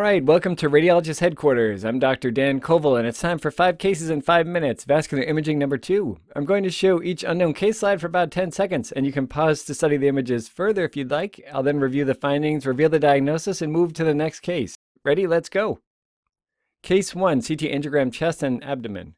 All right, welcome to Radiologist Headquarters. I'm Dr. Dan Koval, and it's time for five cases in five minutes, vascular imaging number two. I'm going to show each unknown case slide for about 10 seconds, and you can pause to study the images further if you'd like. I'll then review the findings, reveal the diagnosis, and move to the next case. Ready? Let's go. Case 1 CT angiogram chest and abdomen.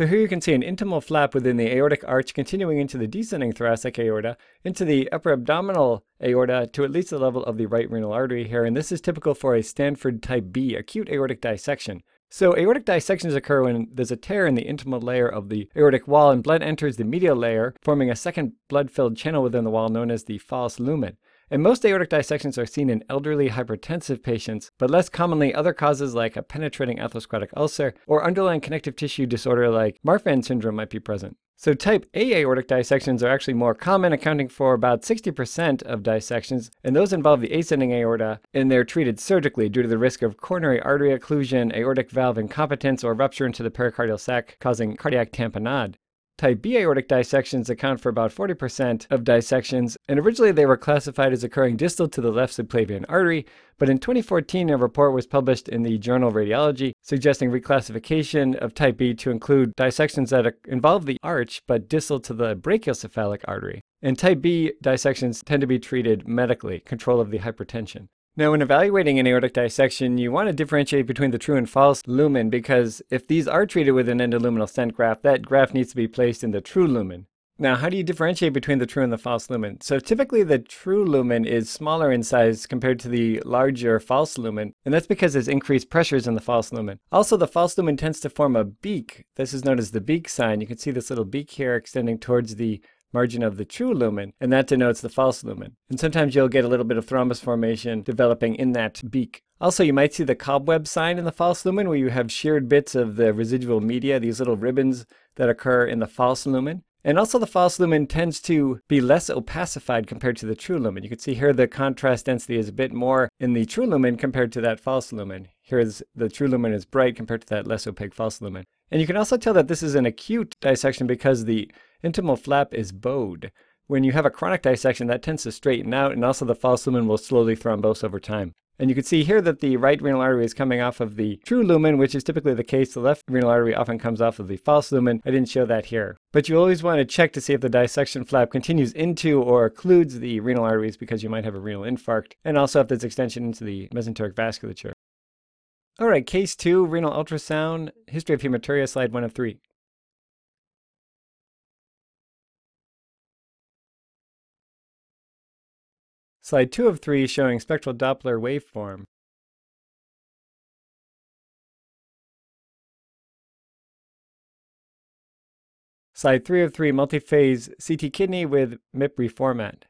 So here you can see an intimal flap within the aortic arch continuing into the descending thoracic aorta, into the upper abdominal aorta to at least the level of the right renal artery here, and this is typical for a Stanford type B acute aortic dissection. So aortic dissections occur when there's a tear in the intimal layer of the aortic wall and blood enters the medial layer, forming a second blood-filled channel within the wall known as the false lumen. And most aortic dissections are seen in elderly hypertensive patients, but less commonly other causes like a penetrating atherosclerotic ulcer or underlying connective tissue disorder like Marfan syndrome might be present. So type A aortic dissections are actually more common, accounting for about 60% of dissections, and those involve the ascending aorta, and they're treated surgically due to the risk of coronary artery occlusion, aortic valve incompetence, or rupture into the pericardial sac causing cardiac tamponade. Type B aortic dissections account for about 40% of dissections, and originally they were classified as occurring distal to the left subclavian artery, but in 2014 a report was published in the Journal Radiology suggesting reclassification of type B to include dissections that involve the arch but distal to the brachiocephalic artery. And type B dissections tend to be treated medically, control of the hypertension. Now, when evaluating an aortic dissection, you want to differentiate between the true and false lumen because if these are treated with an endoluminal stent graft, that graft needs to be placed in the true lumen. Now, how do you differentiate between the true and the false lumen? So typically the true lumen is smaller in size compared to the larger false lumen, and that's because there's increased pressures in the false lumen. Also, the false lumen tends to form a beak. This is known as the beak sign. You can see this little beak here extending towards the margin of the true lumen, and that denotes the false lumen. And sometimes you'll get a little bit of thrombus formation developing in that beak. Also, you might see the cobweb sign in the false lumen where you have sheared bits of the residual media, these little ribbons that occur in the false lumen. And also the false lumen tends to be less opacified compared to the true lumen. You can see here the contrast density is a bit more in the true lumen compared to that false lumen. Here the true lumen is bright compared to that less opaque false lumen. And you can also tell that this is an acute dissection because the intimal flap is bowed. When you have a chronic dissection, that tends to straighten out, and also the false lumen will slowly thrombose over time. And you can see here that the right renal artery is coming off of the true lumen, which is typically the case. The left renal artery often comes off of the false lumen. I didn't show that here. But you always want to check to see if the dissection flap continues into or occludes the renal arteries because you might have a renal infarct, and also if there's extension into the mesenteric vasculature. All right, case two, renal ultrasound, history of hematuria, slide one of three. Slide 2 of 3 showing spectral Doppler waveform. Slide 3 of 3 multiphase CT kidney with MIP reformat.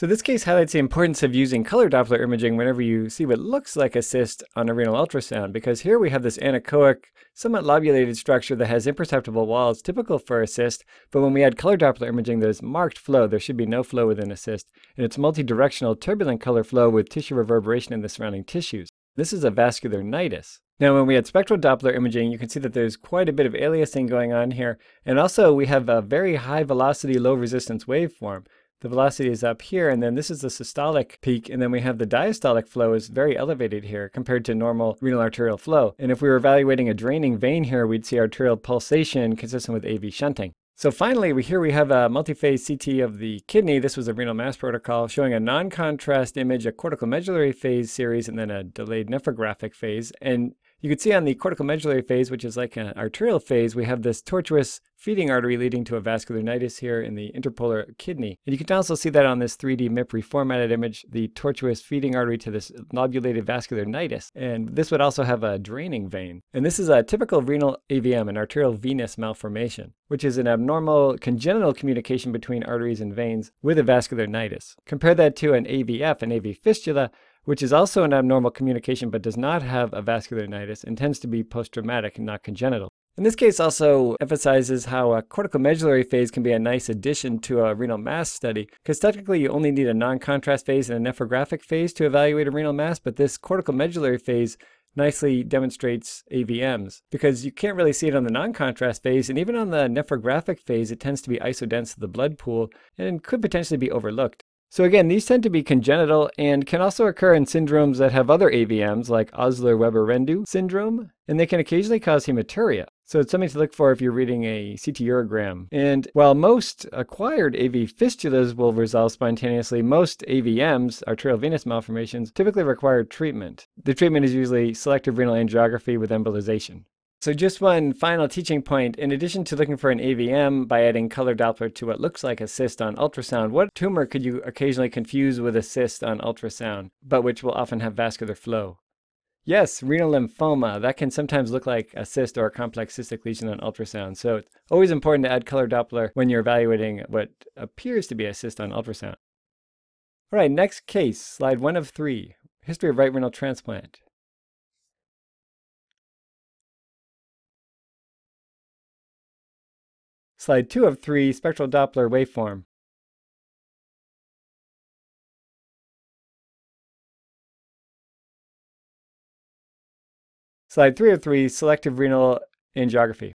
So this case highlights the importance of using color Doppler imaging whenever you see what looks like a cyst on a renal ultrasound, because here we have this anechoic, somewhat lobulated structure that has imperceptible walls, typical for a cyst, but when we add color Doppler imaging, there's marked flow. There should be no flow within a cyst, and it's multidirectional turbulent color flow with tissue reverberation in the surrounding tissues. This is a vascular nidus. Now, when we had spectral Doppler imaging, you can see that there's quite a bit of aliasing going on here. And also, we have a very high velocity, low resistance waveform the velocity is up here, and then this is the systolic peak, and then we have the diastolic flow is very elevated here compared to normal renal arterial flow. And if we were evaluating a draining vein here, we'd see arterial pulsation consistent with AV shunting. So finally, we, here we have a multi-phase CT of the kidney. This was a renal mass protocol showing a non-contrast image, a cortical medullary phase series, and then a delayed nephrographic phase. And you can see on the cortical medullary phase, which is like an arterial phase, we have this tortuous feeding artery leading to a vascular nidus here in the interpolar kidney. And you can also see that on this 3D MIP reformatted image, the tortuous feeding artery to this lobulated vascular nidus. And this would also have a draining vein. And this is a typical renal AVM, an arterial venous malformation, which is an abnormal congenital communication between arteries and veins with a vascular nidus. Compare that to an AVF, an AV fistula, which is also an abnormal communication but does not have a vascular nidus and tends to be post-traumatic and not congenital. In this case also emphasizes how a cortical medullary phase can be a nice addition to a renal mass study, because technically you only need a non-contrast phase and a nephrographic phase to evaluate a renal mass, but this cortical medullary phase nicely demonstrates AVMs because you can't really see it on the non-contrast phase and even on the nephrographic phase it tends to be isodense to the blood pool and could potentially be overlooked. So again, these tend to be congenital and can also occur in syndromes that have other AVMs like Osler-Weber-Rendu syndrome, and they can occasionally cause hematuria. So it's something to look for if you're reading a CT urogram. And while most acquired AV fistulas will resolve spontaneously, most AVMs, arterial venous malformations, typically require treatment. The treatment is usually selective renal angiography with embolization. So just one final teaching point. In addition to looking for an AVM by adding color Doppler to what looks like a cyst on ultrasound, what tumor could you occasionally confuse with a cyst on ultrasound, but which will often have vascular flow? Yes, renal lymphoma. That can sometimes look like a cyst or a complex cystic lesion on ultrasound. So it's always important to add color Doppler when you're evaluating what appears to be a cyst on ultrasound. All right, next case, slide one of three, history of right renal transplant. Slide 2 of 3, spectral Doppler waveform. Slide 3 of 3, selective renal angiography.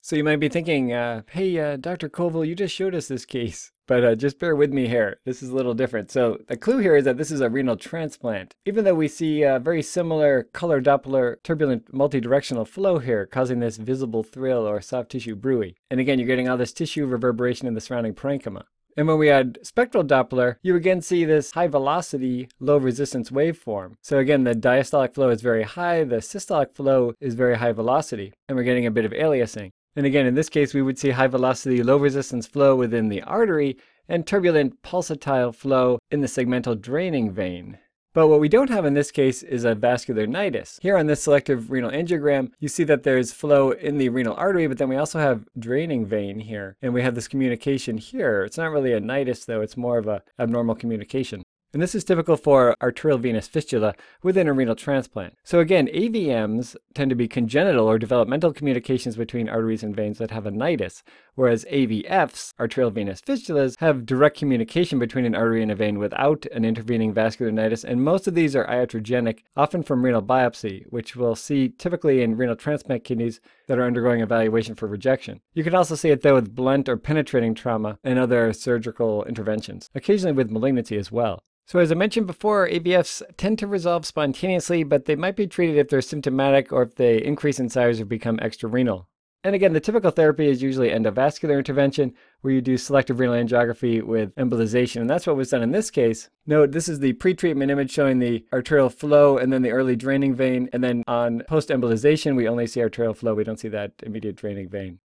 So you might be thinking, uh, hey, uh, Dr. Koval, you just showed us this case, but uh, just bear with me here. This is a little different. So the clue here is that this is a renal transplant. Even though we see a very similar color Doppler turbulent multidirectional flow here, causing this visible thrill or soft tissue bruit. And again, you're getting all this tissue reverberation in the surrounding parenchyma. And when we add spectral Doppler, you again see this high velocity, low resistance waveform. So again, the diastolic flow is very high, the systolic flow is very high velocity, and we're getting a bit of aliasing. And again, in this case, we would see high velocity, low resistance flow within the artery and turbulent pulsatile flow in the segmental draining vein. But what we don't have in this case is a vascular nidus. Here on this selective renal angiogram, you see that there's flow in the renal artery, but then we also have draining vein here. And we have this communication here. It's not really a nidus though, it's more of a abnormal communication. And this is typical for arterial venous fistula within a renal transplant. So again, AVMs tend to be congenital or developmental communications between arteries and veins that have a nidus, whereas AVFs, arterial venous fistulas, have direct communication between an artery and a vein without an intervening vascular nidus, and most of these are iatrogenic, often from renal biopsy, which we'll see typically in renal transplant kidneys that are undergoing evaluation for rejection. You can also see it though with blunt or penetrating trauma and other surgical interventions, occasionally with malignancy as well. So as I mentioned before, AVFs tend to resolve spontaneously, but they might be treated if they're symptomatic or if they increase in size or become extrarenal. And again, the typical therapy is usually endovascular intervention, where you do selective renal angiography with embolization, and that's what was done in this case. Note, this is the pre-treatment image showing the arterial flow and then the early draining vein, and then on post-embolization, we only see arterial flow, we don't see that immediate draining vein.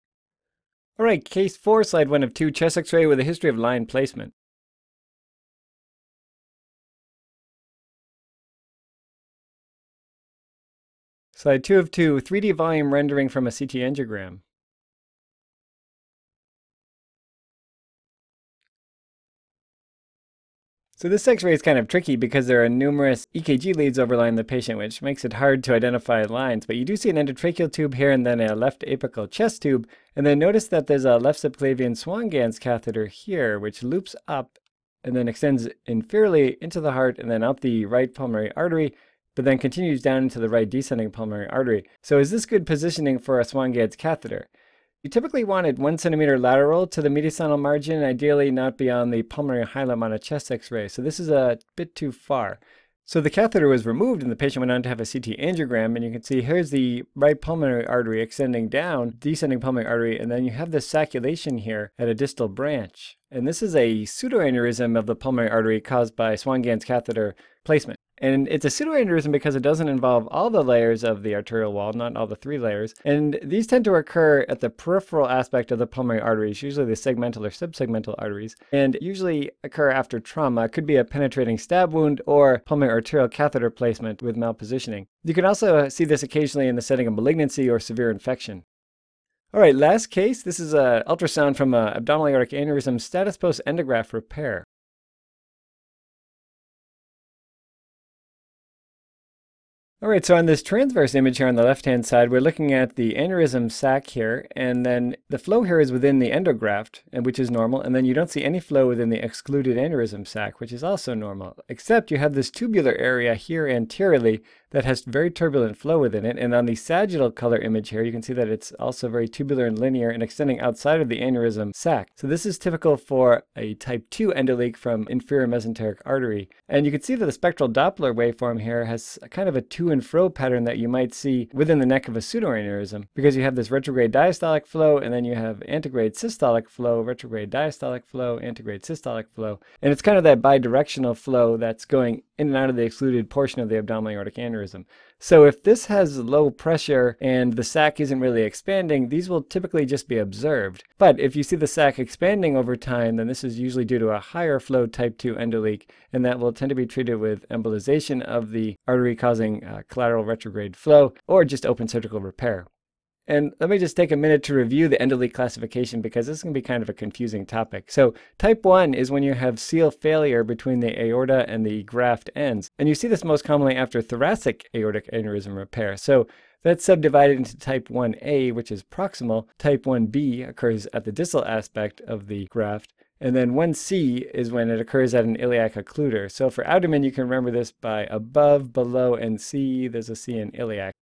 All right, case 4, slide 1 of 2, chest x-ray with a history of line placement. Slide 2 of 2, 3D volume rendering from a CT angiogram. So this x-ray is kind of tricky because there are numerous EKG leads overlying the patient, which makes it hard to identify lines. But you do see an endotracheal tube here and then a left apical chest tube. And then notice that there's a left subclavian Swan-Ganz catheter here, which loops up and then extends inferiorly into the heart and then out the right pulmonary artery but then continues down into the right descending pulmonary artery. So is this good positioning for a Swan-Ganz catheter? You typically want it one centimeter lateral to the mediastinal margin, ideally not beyond the pulmonary hilum on a chest x-ray. So this is a bit too far. So the catheter was removed and the patient went on to have a CT angiogram and you can see here's the right pulmonary artery extending down, descending pulmonary artery, and then you have this sacculation here at a distal branch. And this is a pseudoaneurysm of the pulmonary artery caused by Swan-Ganz catheter placement. And it's a pseudoaneurysm because it doesn't involve all the layers of the arterial wall, not all the three layers. And these tend to occur at the peripheral aspect of the pulmonary arteries, usually the segmental or subsegmental arteries, and usually occur after trauma. It could be a penetrating stab wound or pulmonary arterial catheter placement with malpositioning. You can also see this occasionally in the setting of malignancy or severe infection. All right, last case. This is an ultrasound from an abdominal aortic aneurysm status post endograft repair. All right, so on this transverse image here on the left-hand side, we're looking at the aneurysm sac here, and then the flow here is within the endograft, which is normal, and then you don't see any flow within the excluded aneurysm sac, which is also normal, except you have this tubular area here anteriorly that has very turbulent flow within it. And on the sagittal color image here, you can see that it's also very tubular and linear and extending outside of the aneurysm sac. So this is typical for a type 2 endoleak from inferior mesenteric artery. And you can see that the spectral Doppler waveform here has kind of a to and fro pattern that you might see within the neck of a pseudoaneurysm because you have this retrograde diastolic flow and then you have antegrade systolic flow, retrograde diastolic flow, antegrade systolic flow. And it's kind of that bidirectional flow that's going in and out of the excluded portion of the abdominal aortic aneurysm. So if this has low pressure and the sac isn't really expanding, these will typically just be observed. But if you see the sac expanding over time, then this is usually due to a higher flow type 2 endoleak, and that will tend to be treated with embolization of the artery causing uh, collateral retrograde flow or just open surgical repair. And let me just take a minute to review the endoleak classification because this is going to be kind of a confusing topic. So type 1 is when you have seal failure between the aorta and the graft ends. And you see this most commonly after thoracic aortic aneurysm repair. So that's subdivided into type 1A, which is proximal. Type 1B occurs at the distal aspect of the graft. And then 1C is when it occurs at an iliac occluder. So for abdomen, you can remember this by above, below, and C. There's a C in iliac.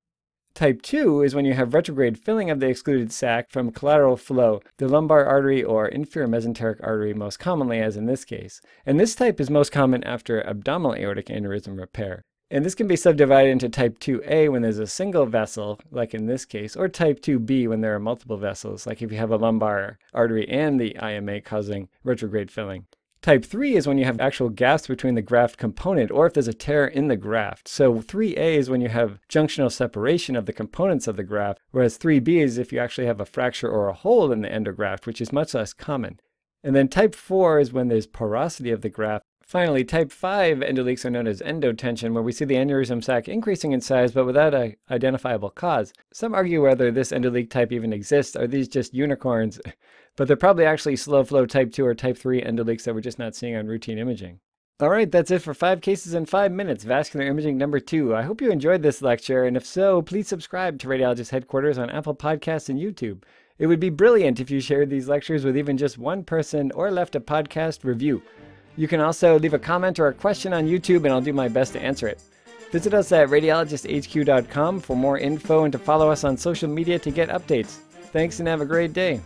Type 2 is when you have retrograde filling of the excluded sac from collateral flow, the lumbar artery or inferior mesenteric artery most commonly as in this case. And this type is most common after abdominal aortic aneurysm repair. And this can be subdivided into type 2A when there's a single vessel, like in this case, or type 2B when there are multiple vessels, like if you have a lumbar artery and the IMA causing retrograde filling. Type 3 is when you have actual gaps between the graft component or if there's a tear in the graft. So 3A is when you have junctional separation of the components of the graft, whereas 3B is if you actually have a fracture or a hole in the endograft, which is much less common. And then type 4 is when there's porosity of the graft. Finally, type 5 endoleaks are known as endotension, where we see the aneurysm sac increasing in size but without an identifiable cause. Some argue whether this endoleak type even exists. Are these just unicorns? but they're probably actually slow flow type 2 or type 3 endoleaks that we're just not seeing on routine imaging. All right, that's it for five cases in five minutes, vascular imaging number two. I hope you enjoyed this lecture, and if so, please subscribe to Radiologist Headquarters on Apple Podcasts and YouTube. It would be brilliant if you shared these lectures with even just one person or left a podcast review. You can also leave a comment or a question on YouTube, and I'll do my best to answer it. Visit us at radiologisthq.com for more info and to follow us on social media to get updates. Thanks and have a great day.